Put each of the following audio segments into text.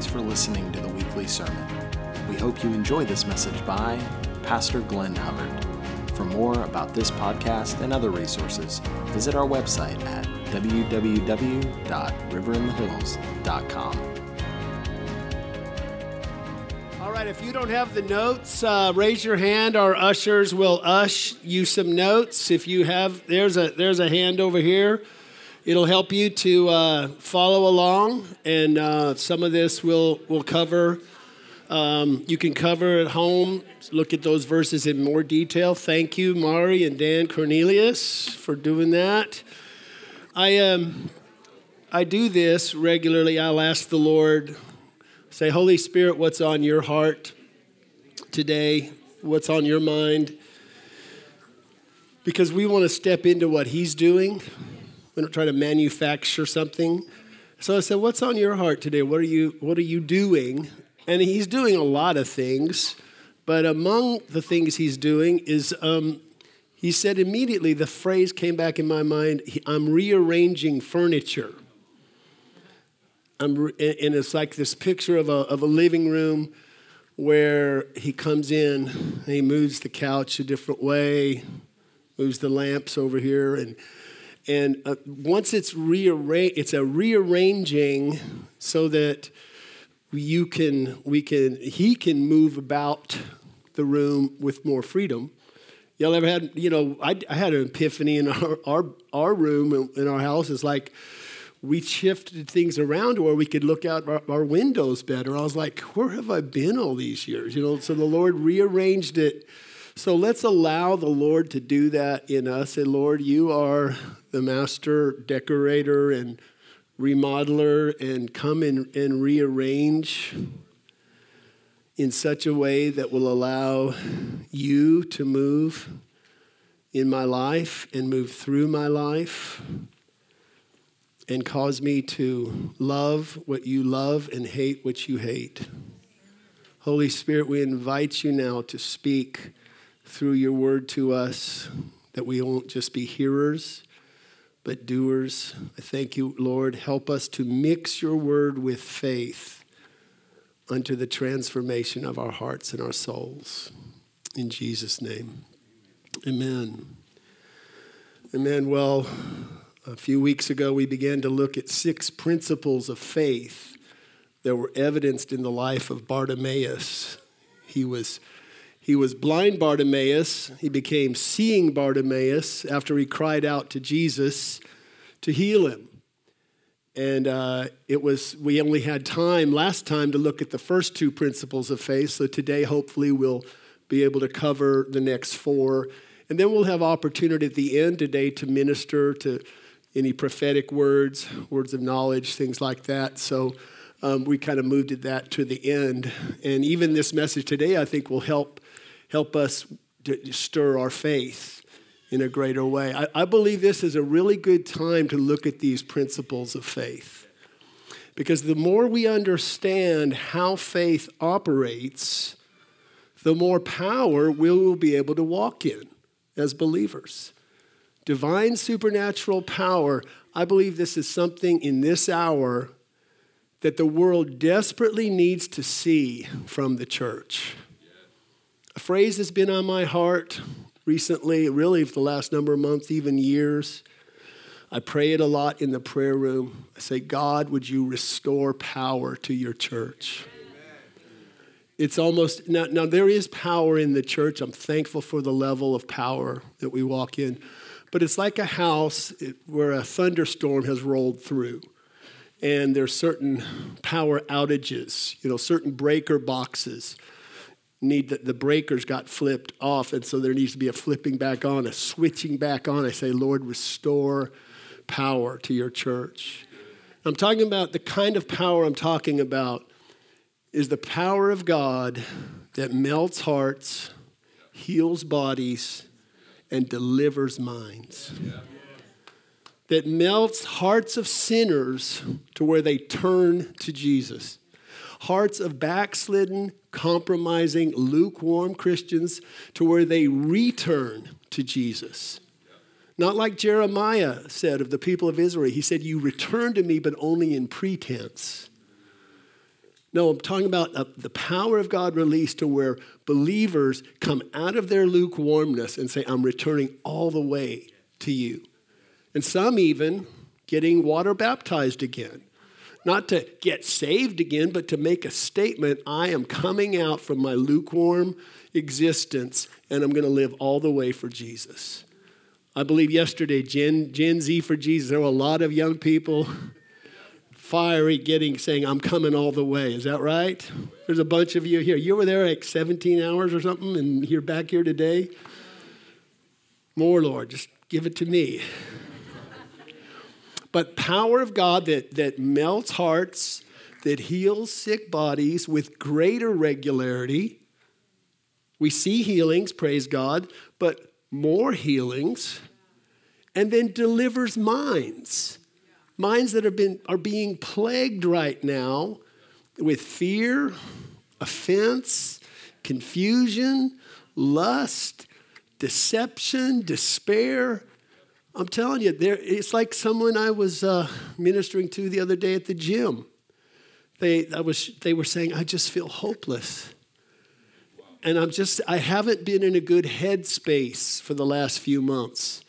Thanks for listening to the weekly sermon. We hope you enjoy this message by Pastor Glenn Hubbard. For more about this podcast and other resources, visit our website at www.riverinthehills.com. All right, if you don't have the notes, uh, raise your hand. Our ushers will ush you some notes. If you have, there's a there's a hand over here. It'll help you to uh, follow along, and uh, some of this will will cover. Um, you can cover at home. Look at those verses in more detail. Thank you, Mari and Dan Cornelius, for doing that. I um, I do this regularly. I'll ask the Lord, say, Holy Spirit, what's on your heart today? What's on your mind? Because we want to step into what He's doing. Don't try to manufacture something. So I said, "What's on your heart today? What are you What are you doing?" And He's doing a lot of things, but among the things He's doing is um, he said immediately the phrase came back in my mind i'm rearranging furniture I'm re- and it's like this picture of a, of a living room where he comes in and he moves the couch a different way moves the lamps over here and and uh, once it's rearranged it's a rearranging so that you can we can he can move about the room with more freedom Y'all ever had, you know, I, I had an epiphany in our, our, our room in our house. It's like we shifted things around where we could look out our, our windows better. I was like, where have I been all these years? You know, so the Lord rearranged it. So let's allow the Lord to do that in us. And Lord, you are the master decorator and remodeler, and come and, and rearrange in such a way that will allow you to move in my life and move through my life and cause me to love what you love and hate what you hate. Holy Spirit, we invite you now to speak through your word to us, that we won't just be hearers, but doers. I thank you, Lord. Help us to mix your word with faith unto the transformation of our hearts and our souls. In Jesus' name. Amen. Amen. Well, a few weeks ago, we began to look at six principles of faith that were evidenced in the life of Bartimaeus. He was, he was blind Bartimaeus. He became seeing Bartimaeus after he cried out to Jesus to heal him. And uh, it was, we only had time last time to look at the first two principles of faith. So today, hopefully, we'll be able to cover the next four. And then we'll have opportunity at the end today to minister to any prophetic words, words of knowledge, things like that. So um, we kind of moved at that to the end. And even this message today, I think, will help help us to stir our faith in a greater way. I, I believe this is a really good time to look at these principles of faith. Because the more we understand how faith operates, the more power we will be able to walk in as believers. Divine supernatural power, I believe this is something in this hour that the world desperately needs to see from the church. A phrase has been on my heart recently, really for the last number of months, even years. I pray it a lot in the prayer room. I say, God, would you restore power to your church? It's almost, now, now there is power in the church. I'm thankful for the level of power that we walk in. But it's like a house where a thunderstorm has rolled through. And there's certain power outages, you know, certain breaker boxes need that the breakers got flipped off, and so there needs to be a flipping back on, a switching back on. I say, Lord, restore power to your church. I'm talking about the kind of power I'm talking about is the power of God that melts hearts, heals bodies, and delivers minds. That melts hearts of sinners to where they turn to Jesus hearts of backslidden, compromising, lukewarm Christians to where they return to Jesus. Not like Jeremiah said of the people of Israel. He said, You return to me, but only in pretense. No, I'm talking about uh, the power of God released to where believers come out of their lukewarmness and say, I'm returning all the way to you. And some even getting water baptized again. Not to get saved again, but to make a statement I am coming out from my lukewarm existence and I'm going to live all the way for Jesus. I believe yesterday, Gen, Gen Z for Jesus, there were a lot of young people fiery getting saying i'm coming all the way. Is that right? There's a bunch of you here. You were there like 17 hours or something and you're back here today? More lord just give it to me but power of god that, that melts hearts that heals sick bodies with greater regularity we see healings praise god but more healings and then delivers minds minds that have been, are being plagued right now with fear, offense, confusion, lust, deception, despair. I'm telling you, there, it's like someone I was uh, ministering to the other day at the gym. They, I was, they were saying, I just feel hopeless. And I'm just, I haven't been in a good headspace for the last few months.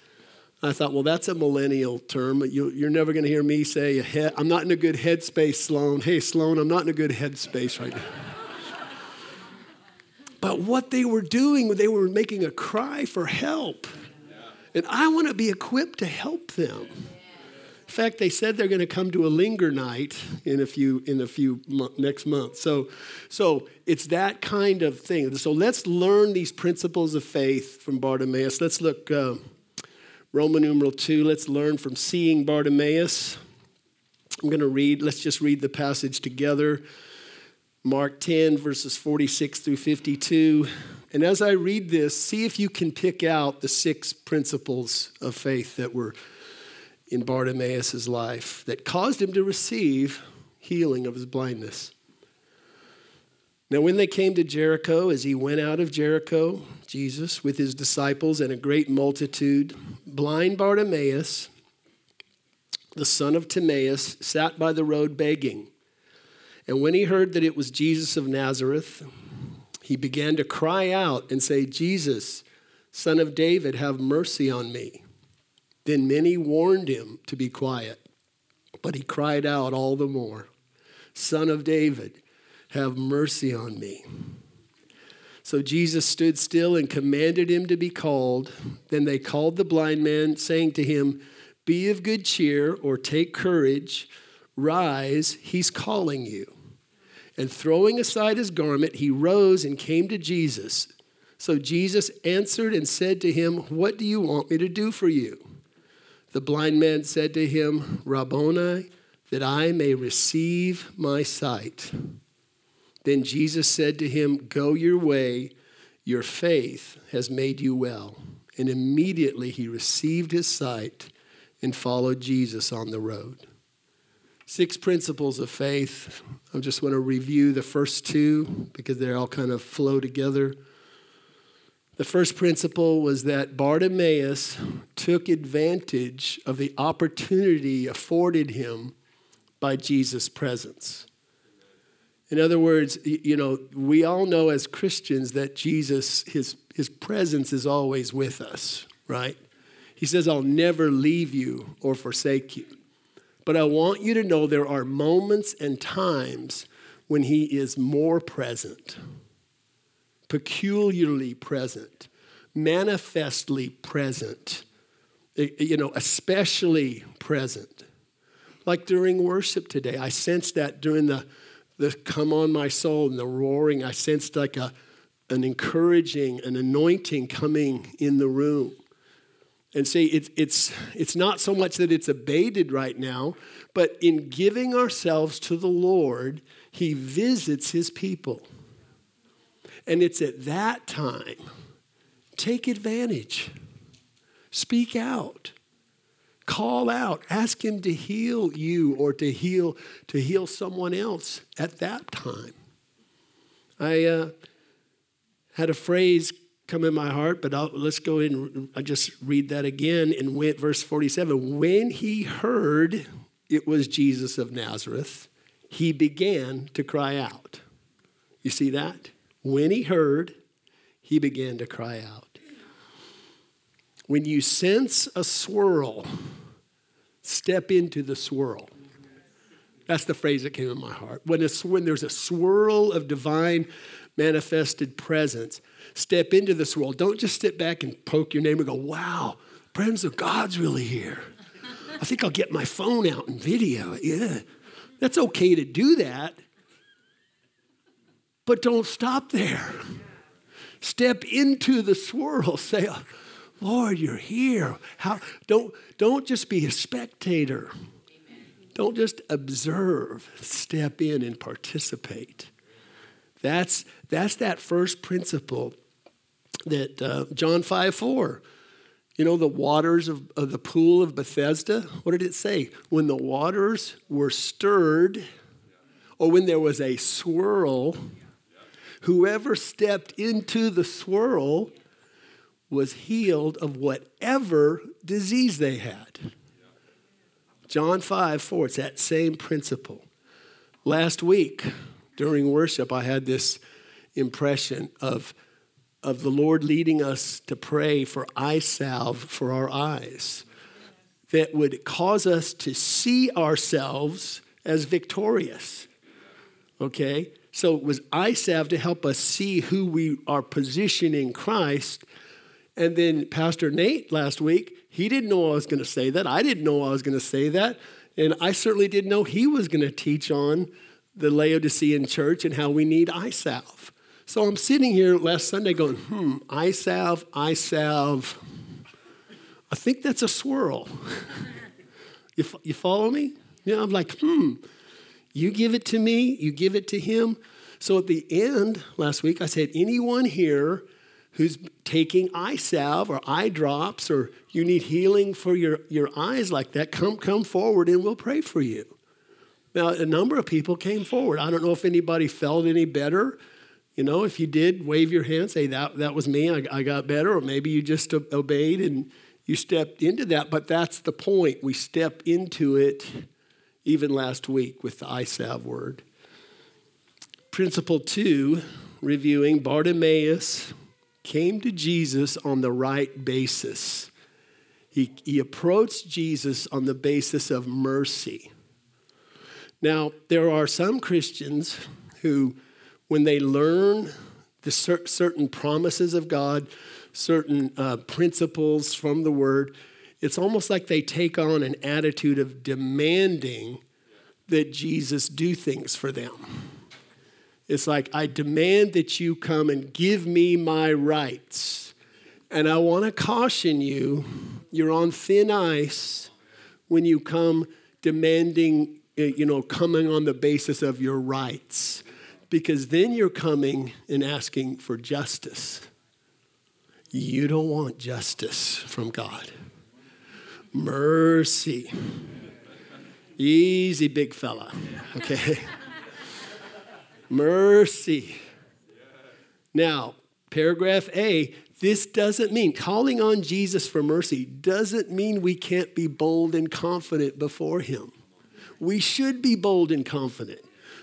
I thought, well, that's a millennial term. You, are never going to hear me say, I'm not in a good headspace, Sloan. Hey, Sloan, I'm not in a good headspace right now. but what they were doing, they were making a cry for help. And I want to be equipped to help them. In fact, they said they're going to come to a linger night in a few in a few next month. So, so it's that kind of thing. So let's learn these principles of faith from Bartimaeus. Let's look. Uh, Roman numeral 2, let's learn from seeing Bartimaeus. I'm going to read, let's just read the passage together. Mark 10, verses 46 through 52. And as I read this, see if you can pick out the six principles of faith that were in Bartimaeus' life that caused him to receive healing of his blindness. Now, when they came to Jericho, as he went out of Jericho, Jesus, with his disciples and a great multitude, blind Bartimaeus, the son of Timaeus, sat by the road begging. And when he heard that it was Jesus of Nazareth, he began to cry out and say, Jesus, son of David, have mercy on me. Then many warned him to be quiet, but he cried out all the more, Son of David, have mercy on me. So Jesus stood still and commanded him to be called. Then they called the blind man, saying to him, Be of good cheer, or take courage, rise, he's calling you. And throwing aside his garment, he rose and came to Jesus. So Jesus answered and said to him, What do you want me to do for you? The blind man said to him, Rabboni, that I may receive my sight. Then Jesus said to him, Go your way, your faith has made you well. And immediately he received his sight and followed Jesus on the road. Six principles of faith. I just want to review the first two because they all kind of flow together. The first principle was that Bartimaeus took advantage of the opportunity afforded him by Jesus' presence. In other words, you know, we all know as Christians that Jesus, his, his presence is always with us, right? He says, I'll never leave you or forsake you. But I want you to know there are moments and times when he is more present, peculiarly present, manifestly present, eh, eh, you know, especially present. Like during worship today, I sensed that during the the come on my soul and the roaring, I sensed like a, an encouraging, an anointing coming in the room. And see, it's, it's, it's not so much that it's abated right now, but in giving ourselves to the Lord, He visits His people. And it's at that time, take advantage, speak out. Call out. Ask him to heal you or to heal to heal someone else at that time. I uh, had a phrase come in my heart but I'll, let's go and i just read that again in verse 47 when he heard it was jesus of nazareth he began to cry out. You see that? When he heard, he began to cry out. When you sense a swirl, step into the swirl. That's the phrase that came in my heart. When, when there's a swirl of divine manifested presence, step into this world, Don't just sit back and poke your name and go, wow, presence of God's really here. I think I'll get my phone out and video. Yeah. That's okay to do that, but don't stop there. Step into the swirl. Say, Lord, you're here. How, don't, don't just be a spectator. Don't just observe. Step in and participate. That's, that's that first principle that uh, John 5 4. You know, the waters of, of the pool of Bethesda, what did it say? When the waters were stirred, or when there was a swirl, whoever stepped into the swirl was healed of whatever disease they had. John 5 4, it's that same principle. Last week during worship, I had this impression of of the Lord leading us to pray for eye salve for our eyes that would cause us to see ourselves as victorious. Okay? So it was eye salve to help us see who we are positioning Christ. And then Pastor Nate last week, he didn't know I was going to say that. I didn't know I was going to say that. And I certainly didn't know he was going to teach on the Laodicean church and how we need eye salve. So I'm sitting here last Sunday going, hmm, eye salve, eye salve. I think that's a swirl. you, you follow me? Yeah, I'm like, hmm, you give it to me, you give it to him. So at the end last week, I said, anyone here who's taking eye salve or eye drops or you need healing for your, your eyes like that, come, come forward and we'll pray for you. Now, a number of people came forward. I don't know if anybody felt any better you know, if you did, wave your hand, say, that, that was me, I, I got better, or maybe you just obeyed and you stepped into that. But that's the point. We step into it even last week with the eye salve word. Principle two, reviewing Bartimaeus came to Jesus on the right basis. He, he approached Jesus on the basis of mercy. Now, there are some Christians who when they learn the cer- certain promises of God, certain uh, principles from the Word, it's almost like they take on an attitude of demanding that Jesus do things for them. It's like, I demand that you come and give me my rights. And I want to caution you, you're on thin ice when you come demanding, uh, you know, coming on the basis of your rights because then you're coming and asking for justice. You don't want justice from God. Mercy. Easy, big fella. Okay? Mercy. Now, paragraph A this doesn't mean calling on Jesus for mercy doesn't mean we can't be bold and confident before Him. We should be bold and confident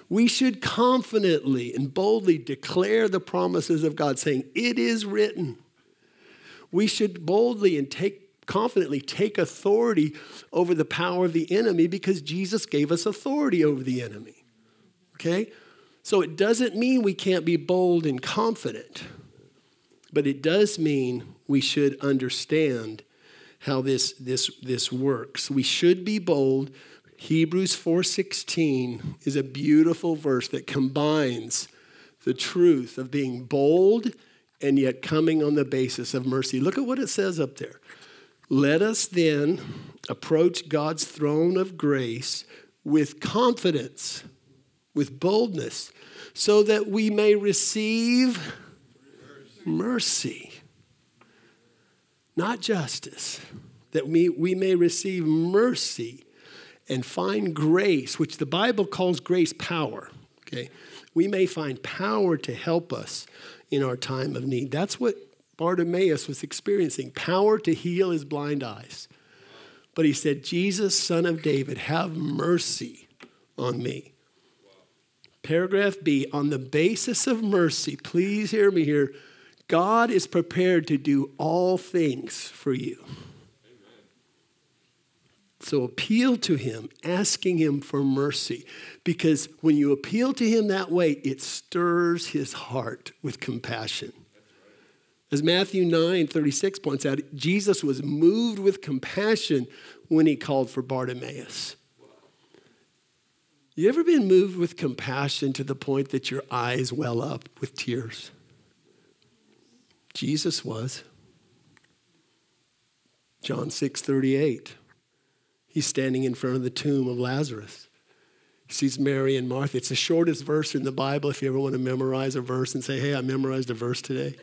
we should confidently and boldly declare the promises of God, saying, It is written. We should boldly and take confidently take authority over the power of the enemy because Jesus gave us authority over the enemy. Okay? So it doesn't mean we can't be bold and confident, but it does mean we should understand how this, this, this works. We should be bold, Hebrews 4:16 is a beautiful verse that combines the truth of being bold and yet coming on the basis of mercy. Look at what it says up there. Let us then approach God's throne of grace with confidence, with boldness, so that we may receive mercy, not justice, that we, we may receive mercy and find grace, which the Bible calls grace power. Okay? We may find power to help us in our time of need. That's what Bartimaeus was experiencing power to heal his blind eyes. But he said, Jesus, son of David, have mercy on me. Paragraph B on the basis of mercy, please hear me here. God is prepared to do all things for you. So appeal to him, asking him for mercy. Because when you appeal to him that way, it stirs his heart with compassion. As Matthew 9 36 points out, Jesus was moved with compassion when he called for Bartimaeus. You ever been moved with compassion to the point that your eyes well up with tears? Jesus was. John 6 38. He's standing in front of the tomb of Lazarus. He sees Mary and Martha. It's the shortest verse in the Bible if you ever want to memorize a verse and say, hey, I memorized a verse today.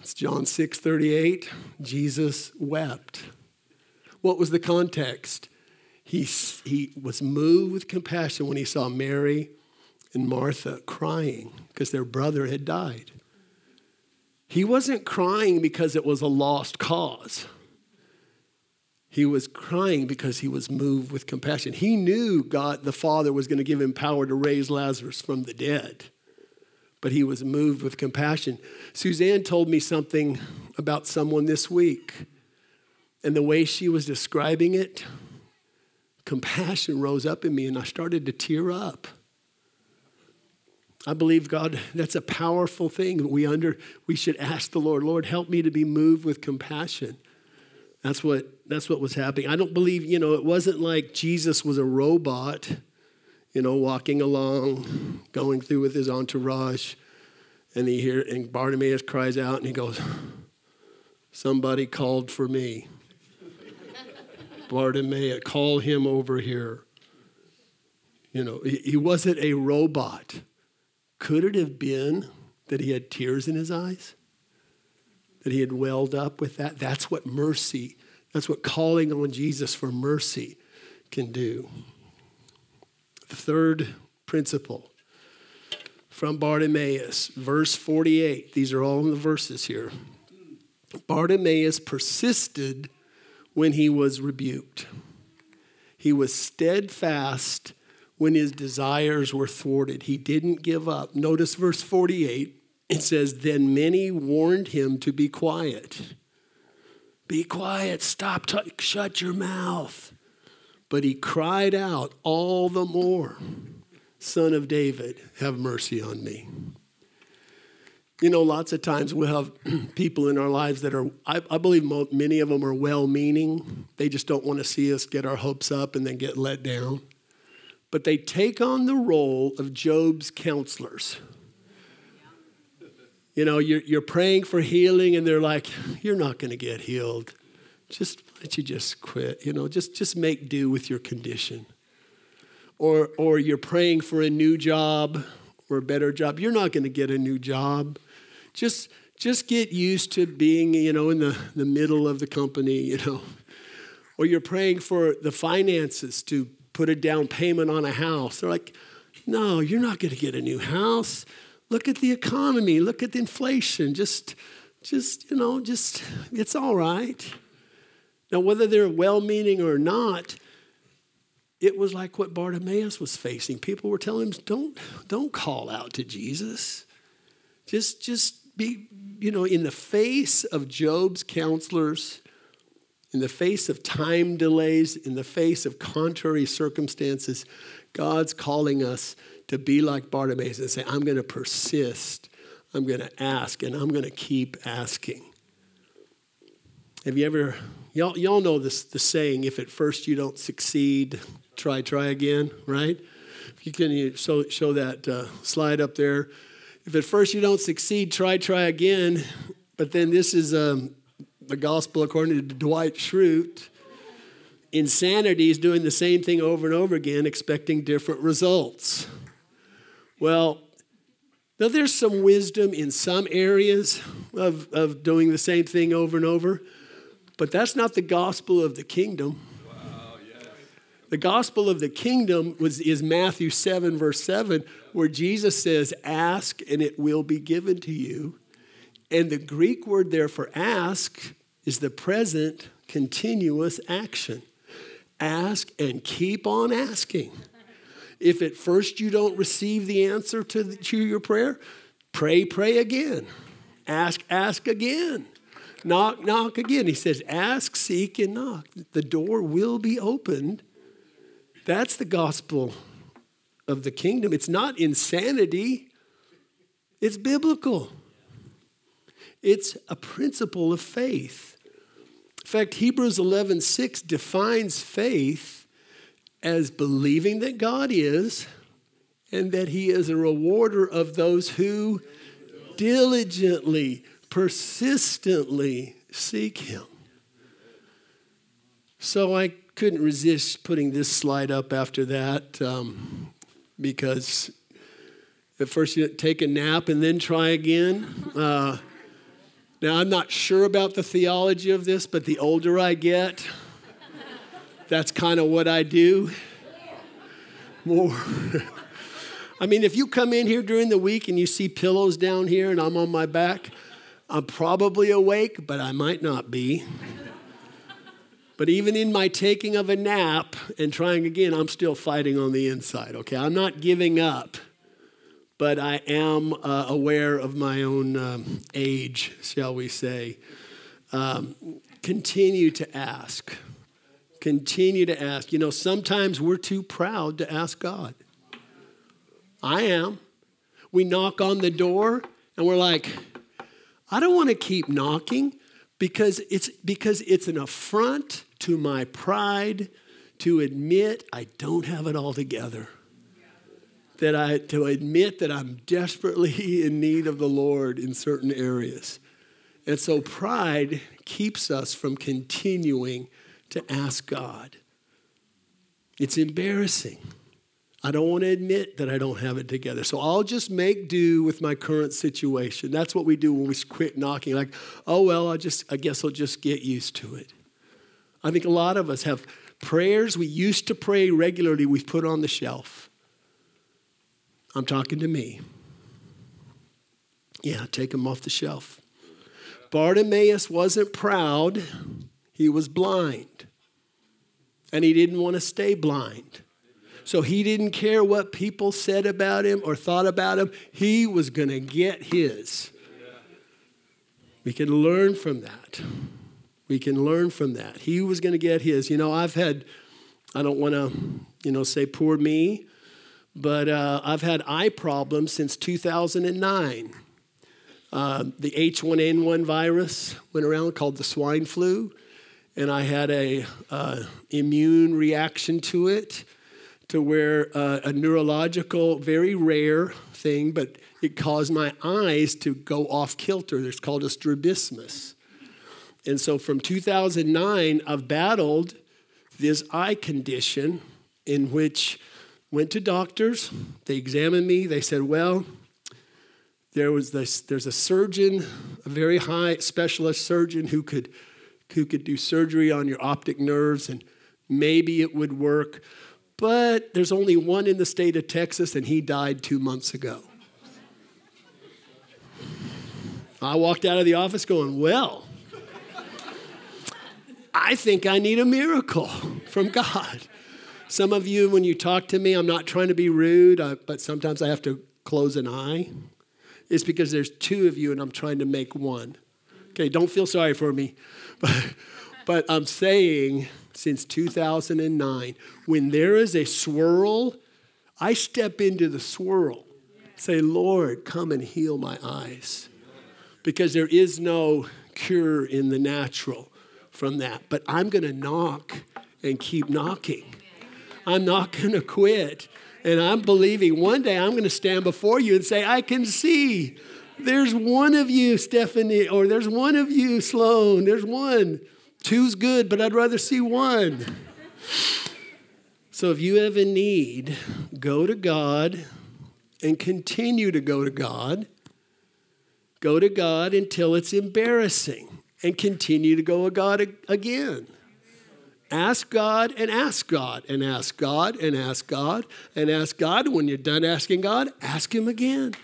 it's John 6 38. Jesus wept. What was the context? He, he was moved with compassion when he saw Mary and Martha crying because their brother had died. He wasn't crying because it was a lost cause. He was crying because he was moved with compassion. He knew God the Father was going to give him power to raise Lazarus from the dead, but he was moved with compassion. Suzanne told me something about someone this week, and the way she was describing it, compassion rose up in me and I started to tear up. I believe God, that's a powerful thing. We under we should ask the Lord, Lord, help me to be moved with compassion. That's what that's what was happening. I don't believe, you know, it wasn't like Jesus was a robot, you know, walking along, going through with his entourage, and he hear and Bartimaeus cries out and he goes, Somebody called for me. Bartimaeus, call him over here. You know, he wasn't a robot. Could it have been that he had tears in his eyes? That he had welled up with that? That's what mercy, that's what calling on Jesus for mercy can do. The third principle from Bartimaeus, verse 48. These are all in the verses here. Bartimaeus persisted when he was rebuked. He was steadfast when his desires were thwarted. He didn't give up. Notice verse 48. It says, Then many warned him to be quiet. Be quiet, stop, t- shut your mouth. But he cried out all the more, Son of David, have mercy on me. You know, lots of times we'll have people in our lives that are, I, I believe many of them are well meaning. They just don't want to see us get our hopes up and then get let down. But they take on the role of Job's counselors. You know, you're, you're praying for healing, and they're like, You're not going to get healed. Just let you just quit. You know, just, just make do with your condition. Or, or you're praying for a new job or a better job. You're not going to get a new job. Just, just get used to being, you know, in the, the middle of the company, you know. Or you're praying for the finances to put a down payment on a house. They're like, no, you're not going to get a new house. Look at the economy. Look at the inflation. Just, just, you know, just, it's all right. Now, whether they're well meaning or not, it was like what Bartimaeus was facing. People were telling him, don't, don't call out to Jesus. Just, just be, you know, in the face of Job's counselors, in the face of time delays, in the face of contrary circumstances, God's calling us to be like Bartimaeus and say, I'm going to persist, I'm going to ask, and I'm going to keep asking. Have you ever, y'all, y'all know this the saying, if at first you don't succeed, try, try again, right? If you can you show, show that uh, slide up there. If at first you don't succeed, try, try again. But then this is um, the gospel according to Dwight Schrute. Insanity is doing the same thing over and over again, expecting different results. Well, now there's some wisdom in some areas of, of doing the same thing over and over, but that's not the gospel of the kingdom. The gospel of the kingdom was, is Matthew 7, verse 7, where Jesus says, Ask and it will be given to you. And the Greek word there for ask is the present continuous action. Ask and keep on asking. If at first you don't receive the answer to, the, to your prayer, pray, pray again. Ask, ask again. Knock, knock again. He says, ask, seek, and knock. The door will be opened. That's the gospel of the kingdom. It's not insanity, it's biblical. It's a principle of faith. In fact, Hebrews 11 6 defines faith as believing that God is and that He is a rewarder of those who diligently, persistently seek Him. So I couldn't resist putting this slide up after that um, because at first you take a nap and then try again. Uh, now, I'm not sure about the theology of this, but the older I get, that's kind of what I do. More. I mean, if you come in here during the week and you see pillows down here and I'm on my back, I'm probably awake, but I might not be. But even in my taking of a nap and trying again, I'm still fighting on the inside, okay? I'm not giving up but I am uh, aware of my own um, age, shall we say. Um, continue to ask. Continue to ask. You know, sometimes we're too proud to ask God. I am. We knock on the door and we're like, I don't want to keep knocking because it's because it's an affront to my pride to admit I don't have it all together that I to admit that I'm desperately in need of the Lord in certain areas. And so pride keeps us from continuing to ask God. It's embarrassing. I don't want to admit that I don't have it together. So I'll just make do with my current situation. That's what we do when we quit knocking like, "Oh well, I just I guess I'll just get used to it." I think a lot of us have prayers we used to pray regularly we've put on the shelf. I'm talking to me. Yeah, take them off the shelf. Bartimaeus wasn't proud, he was blind. And he didn't want to stay blind. So he didn't care what people said about him or thought about him. He was going to get his. We can learn from that. We can learn from that. He was going to get his. You know, I've had, I don't want to, you know, say poor me, but uh, I've had eye problems since 2009. Uh, the H1N1 virus went around called the swine flu, and I had a uh, immune reaction to it, to where uh, a neurological, very rare thing, but it caused my eyes to go off kilter. It's called a strabismus. And so from 2009, I've battled this eye condition in which Went to doctors. They examined me. They said, well, there was this, there's a surgeon, a very high specialist surgeon who could, who could do surgery on your optic nerves, and maybe it would work. But there's only one in the state of Texas, and he died two months ago. I walked out of the office going, Well, I think I need a miracle from God. Some of you, when you talk to me, I'm not trying to be rude, but sometimes I have to close an eye. It's because there's two of you and I'm trying to make one. Okay, don't feel sorry for me. But, but I'm saying since 2009, when there is a swirl, I step into the swirl. Say, Lord, come and heal my eyes. Because there is no cure in the natural from that. But I'm going to knock and keep knocking. I'm not going to quit. And I'm believing one day I'm going to stand before you and say, I can see. There's one of you, Stephanie, or there's one of you, Sloan. There's one. Two's good, but I'd rather see one. So if you have a need, go to God and continue to go to God. Go to God until it's embarrassing and continue to go to God again. Ask God and ask God and ask God and ask God and ask God. When you're done asking God, ask Him again.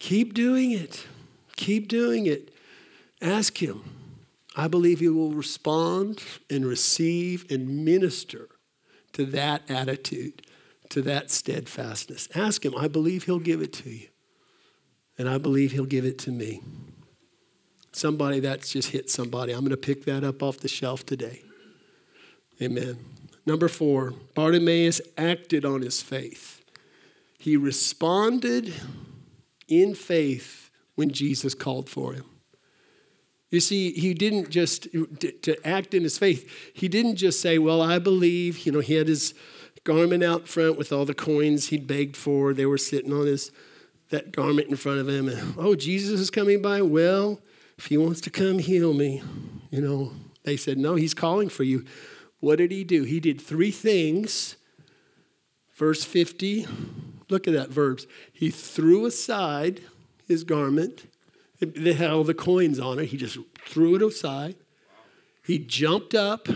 Keep doing it. Keep doing it. Ask Him. I believe He will respond and receive and minister to that attitude, to that steadfastness. Ask Him. I believe He'll give it to you. And I believe He'll give it to me. Somebody that's just hit somebody. I'm going to pick that up off the shelf today. Amen. Number four, Bartimaeus acted on his faith. He responded in faith when Jesus called for him. You see, he didn't just, to act in his faith, he didn't just say, Well, I believe. You know, he had his garment out front with all the coins he'd begged for. They were sitting on his, that garment in front of him. And, oh, Jesus is coming by. Well, if he wants to come heal me, you know, they said, No, he's calling for you. What did he do? He did three things. Verse 50, look at that verbs. He threw aside his garment they had all the coins on it. He just threw it aside. He jumped up,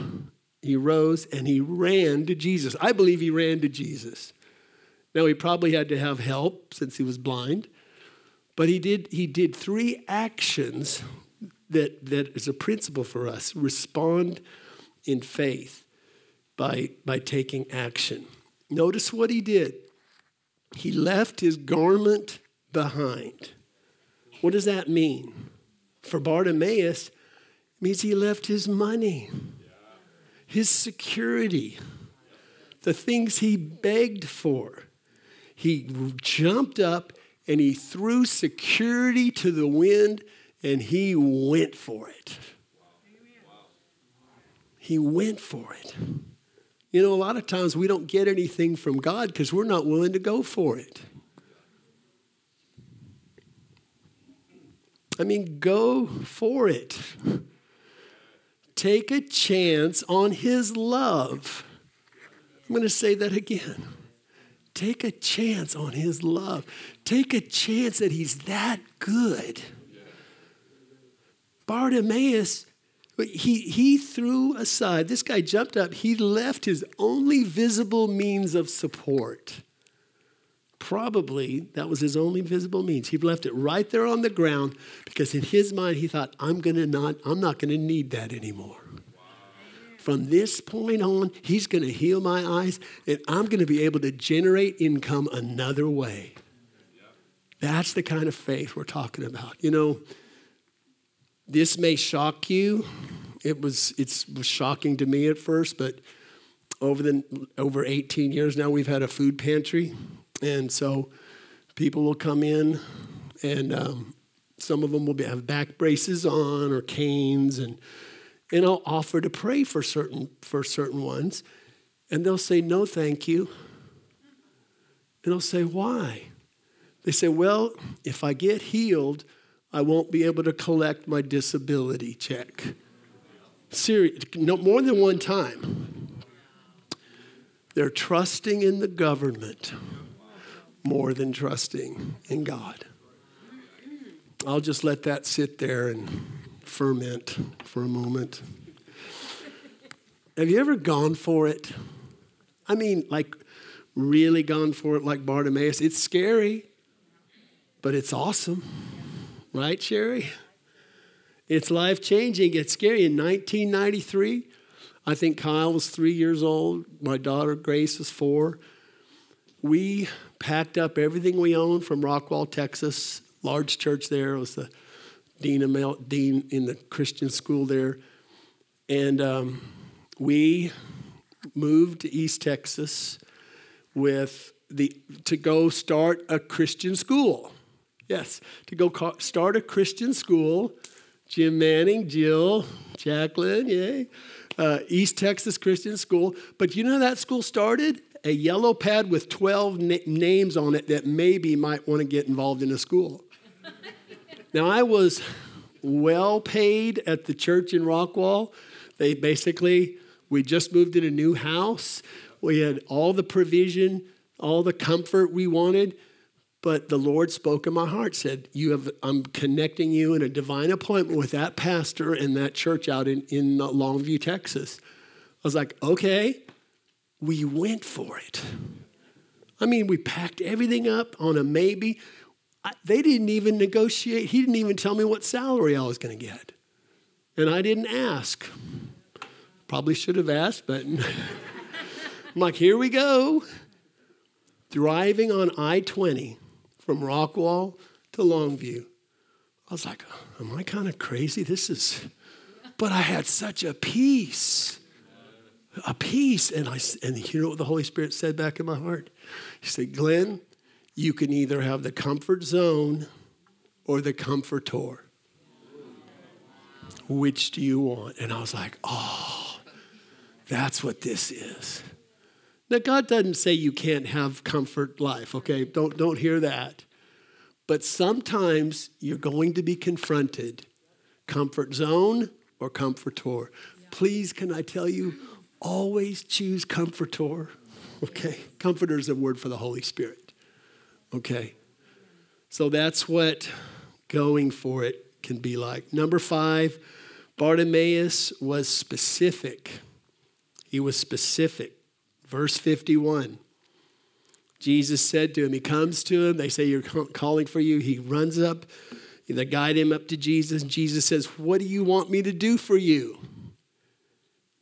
he rose, and he ran to Jesus. I believe he ran to Jesus. Now, he probably had to have help since he was blind, but he did, he did three actions that, that is a principle for us respond in faith by, by taking action. Notice what he did. He left his garment behind. What does that mean? For Bartimaeus, it means he left his money, his security, the things he begged for. He jumped up and he threw security to the wind and he went for it. He went for it. You know, a lot of times we don't get anything from God because we're not willing to go for it. I mean, go for it. Take a chance on His love. I'm going to say that again. Take a chance on His love. Take a chance that He's that good. Bartimaeus, he, he threw aside, this guy jumped up, he left his only visible means of support probably that was his only visible means. He left it right there on the ground because in his mind he thought, I'm gonna not, I'm not gonna need that anymore. From this point on, he's gonna heal my eyes and I'm gonna be able to generate income another way. That's the kind of faith we're talking about. You know, this may shock you. It was it was shocking to me at first, but over the over 18 years now we've had a food pantry and so people will come in, and um, some of them will be, have back braces on or canes, and and I'll offer to pray for certain for certain ones, and they'll say no, thank you. And I'll say why? They say, well, if I get healed, I won't be able to collect my disability check. Serious, no more than one time. They're trusting in the government more than trusting in God. I'll just let that sit there and ferment for a moment. Have you ever gone for it? I mean, like, really gone for it like Bartimaeus? It's scary, but it's awesome. Right, Sherry? It's life changing. It's scary. In 1993, I think Kyle was three years old. My daughter Grace was four. We packed up everything we owned from Rockwall, Texas, large church there. It was the dean, of, dean in the Christian school there. And um, we moved to East Texas with the, to go start a Christian school. Yes, to go start a Christian school. Jim Manning, Jill, Jacqueline, yay. Uh, East Texas Christian School. But you know that school started? a yellow pad with 12 na- names on it that maybe might want to get involved in a school. now, I was well paid at the church in Rockwall. They basically, we just moved in a new house. We had all the provision, all the comfort we wanted. But the Lord spoke in my heart, said, you have, I'm connecting you in a divine appointment with that pastor and that church out in, in uh, Longview, Texas. I was like, okay we went for it. I mean, we packed everything up on a maybe. I, they didn't even negotiate. He didn't even tell me what salary I was going to get. And I didn't ask. Probably should have asked, but I'm like, here we go. Driving on I 20 from Rockwall to Longview. I was like, am I kind of crazy? This is, but I had such a peace. A peace. And, I, and you know what the Holy Spirit said back in my heart? He said, Glenn, you can either have the comfort zone or the comforter. Which do you want? And I was like, oh, that's what this is. Now, God doesn't say you can't have comfort life, okay? Don't, don't hear that. But sometimes you're going to be confronted comfort zone or comforter. Please, can I tell you, always choose comforter. Okay? Comforter is a word for the Holy Spirit. Okay? So that's what going for it can be like. Number five, Bartimaeus was specific. He was specific. Verse 51. Jesus said to him, He comes to him. They say, You're calling for you. He runs up. They guide him up to Jesus. And Jesus says, What do you want me to do for you?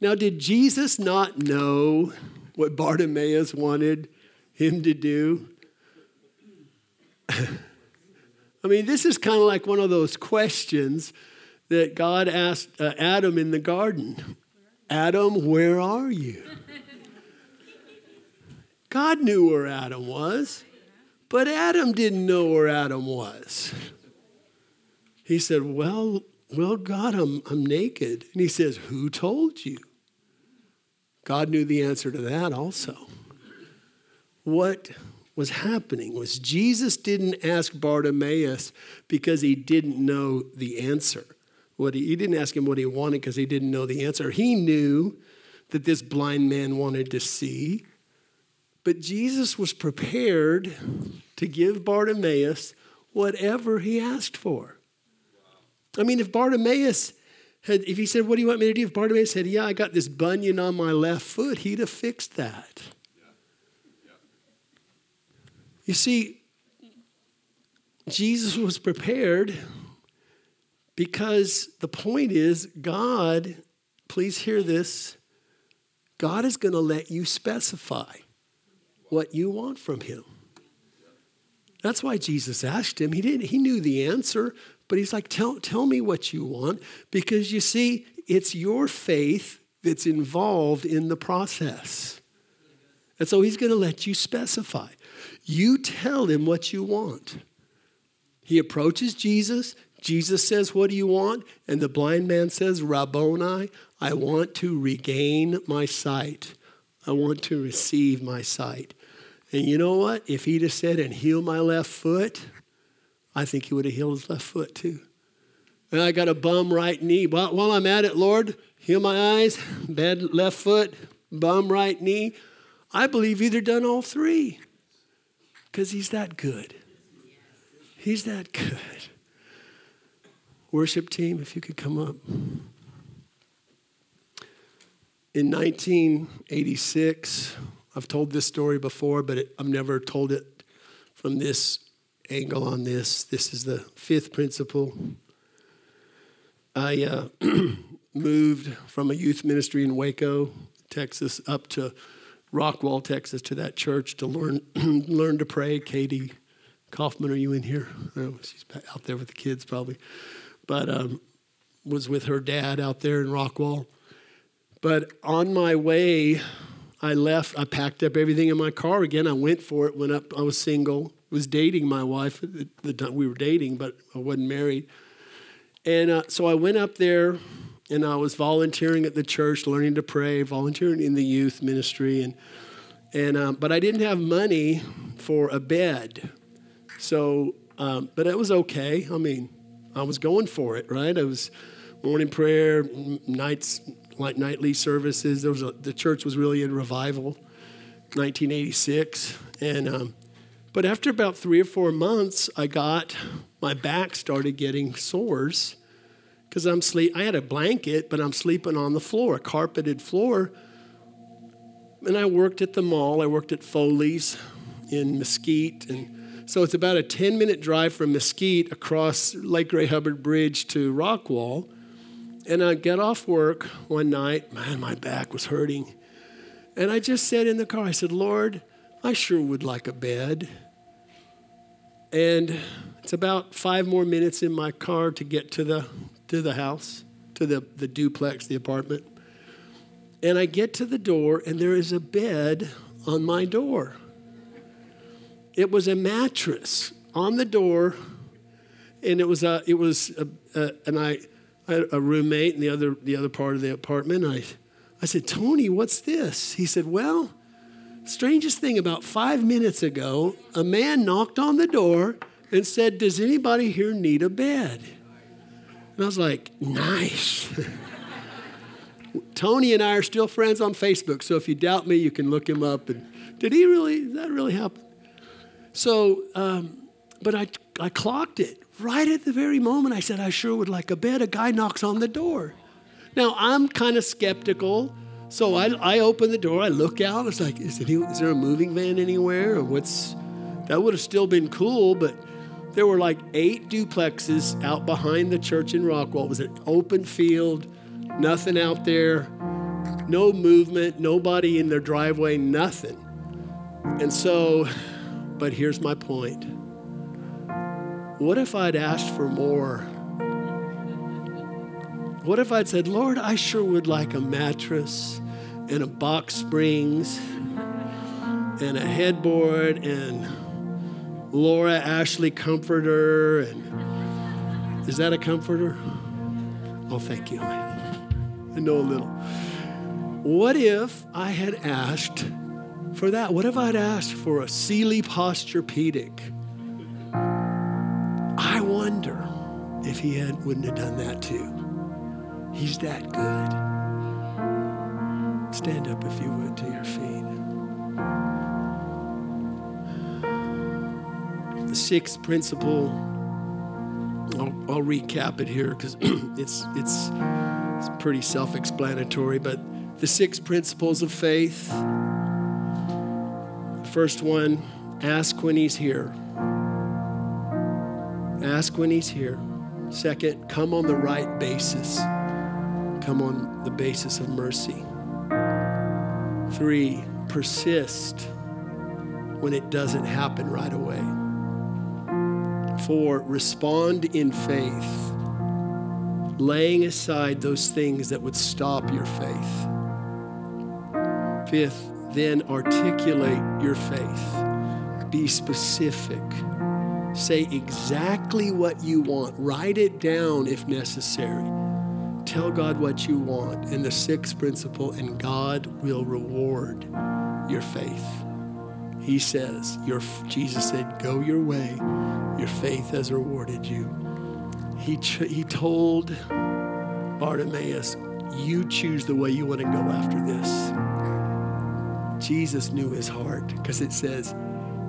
Now, did Jesus not know what Bartimaeus wanted him to do? I mean, this is kind of like one of those questions that God asked uh, Adam in the garden Adam, where are you? God knew where Adam was, but Adam didn't know where Adam was. He said, Well, well, God, I'm, I'm naked. And he says, Who told you? God knew the answer to that also. What was happening was Jesus didn't ask Bartimaeus because he didn't know the answer. What he, he didn't ask him what he wanted because he didn't know the answer. He knew that this blind man wanted to see. But Jesus was prepared to give Bartimaeus whatever he asked for. I mean, if Bartimaeus had, if he said, What do you want me to do? If Bartimaeus said, Yeah, I got this bunion on my left foot, he'd have fixed that. You see, Jesus was prepared because the point is, God, please hear this, God is going to let you specify what you want from him. That's why Jesus asked him. He didn't he knew the answer, but he's like, tell, tell me what you want. Because you see, it's your faith that's involved in the process. And so he's going to let you specify. You tell him what you want. He approaches Jesus. Jesus says, What do you want? And the blind man says, Rabboni, I want to regain my sight. I want to receive my sight. And you know what? If he'd have said, and heal my left foot, I think he would have healed his left foot too. And I got a bum right knee. While, while I'm at it, Lord, heal my eyes, bad left foot, bum right knee. I believe he'd have done all three because he's that good. He's that good. Worship team, if you could come up. In 1986, I've told this story before, but it, I've never told it from this angle on this. This is the fifth principle. I uh, moved from a youth ministry in Waco, Texas, up to Rockwall, Texas, to that church to learn learn to pray. Katie Kaufman, are you in here? Oh, she's out there with the kids probably, but um, was with her dad out there in Rockwall. But on my way I left, I packed up everything in my car again. I went for it, went up, I was single, was dating my wife at the time we were dating, but I wasn't married. And uh, so I went up there and I was volunteering at the church, learning to pray, volunteering in the youth ministry. And, and, um, but I didn't have money for a bed. So, um, but it was okay. I mean, I was going for it, right? I was morning prayer, nights like nightly services. There was a, the church was really in revival, 1986, and um, but after about three or four months, I got my back started getting sores because I'm sleep. I had a blanket, but I'm sleeping on the floor, a carpeted floor. And I worked at the mall. I worked at Foley's in Mesquite, and so it's about a 10 minute drive from Mesquite across Lake Ray Hubbard Bridge to Rockwall. And I got off work one night, man, my back was hurting. And I just said in the car, I said, Lord, I sure would like a bed. And it's about five more minutes in my car to get to the, to the house, to the, the duplex, the apartment. And I get to the door, and there is a bed on my door. It was a mattress on the door, and it was a, it was a, a and I, I had a roommate in the other the other part of the apartment. I, I said, Tony, what's this? He said, Well, strangest thing about five minutes ago, a man knocked on the door and said, Does anybody here need a bed? And I was like, Nice. Tony and I are still friends on Facebook, so if you doubt me, you can look him up. And did he really? Did that really happen? So, um, but I, I clocked it right at the very moment. I said, I sure would like a bed. A guy knocks on the door. Now I'm kind of skeptical, so I, I open the door. I look out. It's like, is, there a moving van anywhere, or what's? That would have still been cool, but there were like eight duplexes out behind the church in Rockwall. It was an open field, nothing out there, no movement, nobody in their driveway, nothing. And so, but here's my point. What if I'd asked for more? What if I'd said, Lord, I sure would like a mattress and a box springs and a headboard and Laura Ashley comforter and is that a comforter? Oh, thank you. I know a little. What if I had asked for that? What if I'd asked for a Sealy Posturepedic? Wonder if he had, wouldn't have done that too. He's that good. Stand up if you would to your feet. The sixth principle, I'll, I'll recap it here because it's, it's, it's pretty self explanatory, but the six principles of faith. The first one ask when he's here. Ask when he's here. Second, come on the right basis. Come on the basis of mercy. Three, persist when it doesn't happen right away. Four, respond in faith, laying aside those things that would stop your faith. Fifth, then articulate your faith. Be specific. Say exactly what you want. Write it down if necessary. Tell God what you want. And the sixth principle, and God will reward your faith. He says, your, Jesus said, Go your way. Your faith has rewarded you. He, ch- he told Bartimaeus, You choose the way you want to go after this. Jesus knew his heart because it says,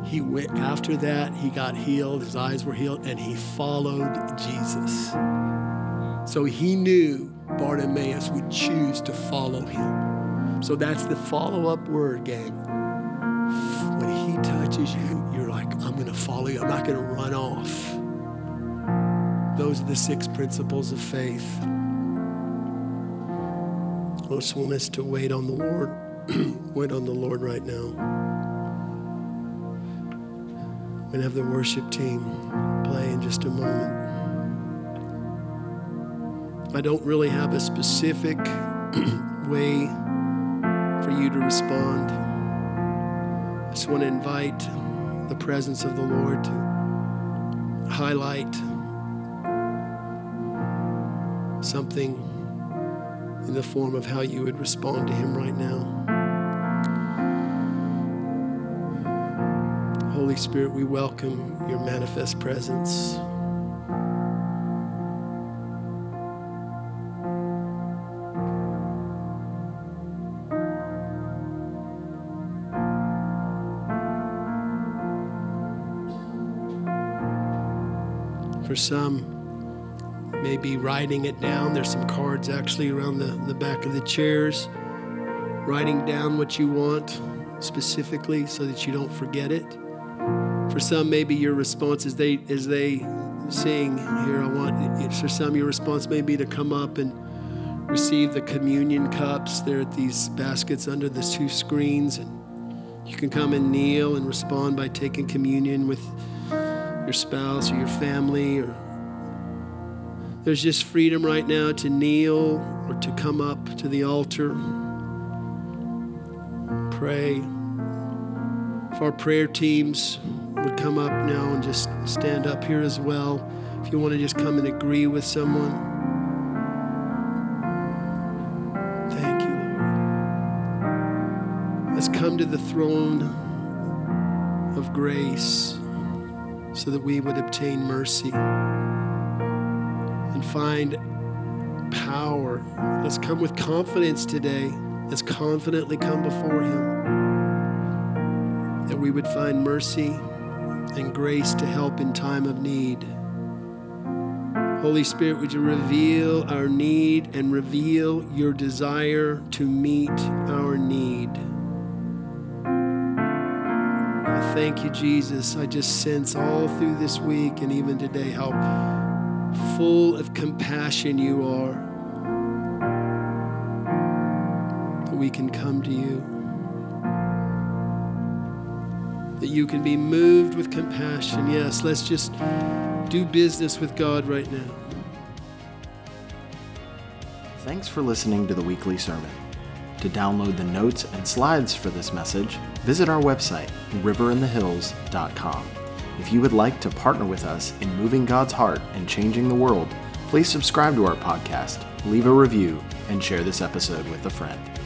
he went after that, he got healed, his eyes were healed, and he followed Jesus. So he knew Bartimaeus would choose to follow him. So that's the follow up word, gang. When he touches you, you're like, I'm going to follow you, I'm not going to run off. Those are the six principles of faith. I just want us to wait on the Lord. wait on the Lord right now and have the worship team play in just a moment. I don't really have a specific way for you to respond. I just want to invite the presence of the Lord to highlight something in the form of how you would respond to Him right now. Holy Spirit, we welcome your manifest presence. For some, maybe writing it down. There's some cards actually around the, the back of the chairs. Writing down what you want specifically so that you don't forget it. For some, maybe your response is they as they sing here. I want for some your response may be to come up and receive the communion cups. They're at these baskets under the two screens. And you can come and kneel and respond by taking communion with your spouse or your family or there's just freedom right now to kneel or to come up to the altar. Pray. for our prayer teams would come up now and just stand up here as well, if you want to just come and agree with someone. Thank you, Lord. Let's come to the throne of grace so that we would obtain mercy and find power. Let's come with confidence today. Let's confidently come before Him. That we would find mercy and grace to help in time of need. Holy Spirit, would you reveal our need and reveal your desire to meet our need? I thank you, Jesus. I just sense all through this week and even today how full of compassion you are, that we can come to you, that you can be moved with compassion. Yes, let's just do business with God right now. Thanks for listening to the weekly sermon. To download the notes and slides for this message, visit our website, riverinthehills.com. If you would like to partner with us in moving God's heart and changing the world, please subscribe to our podcast, leave a review, and share this episode with a friend.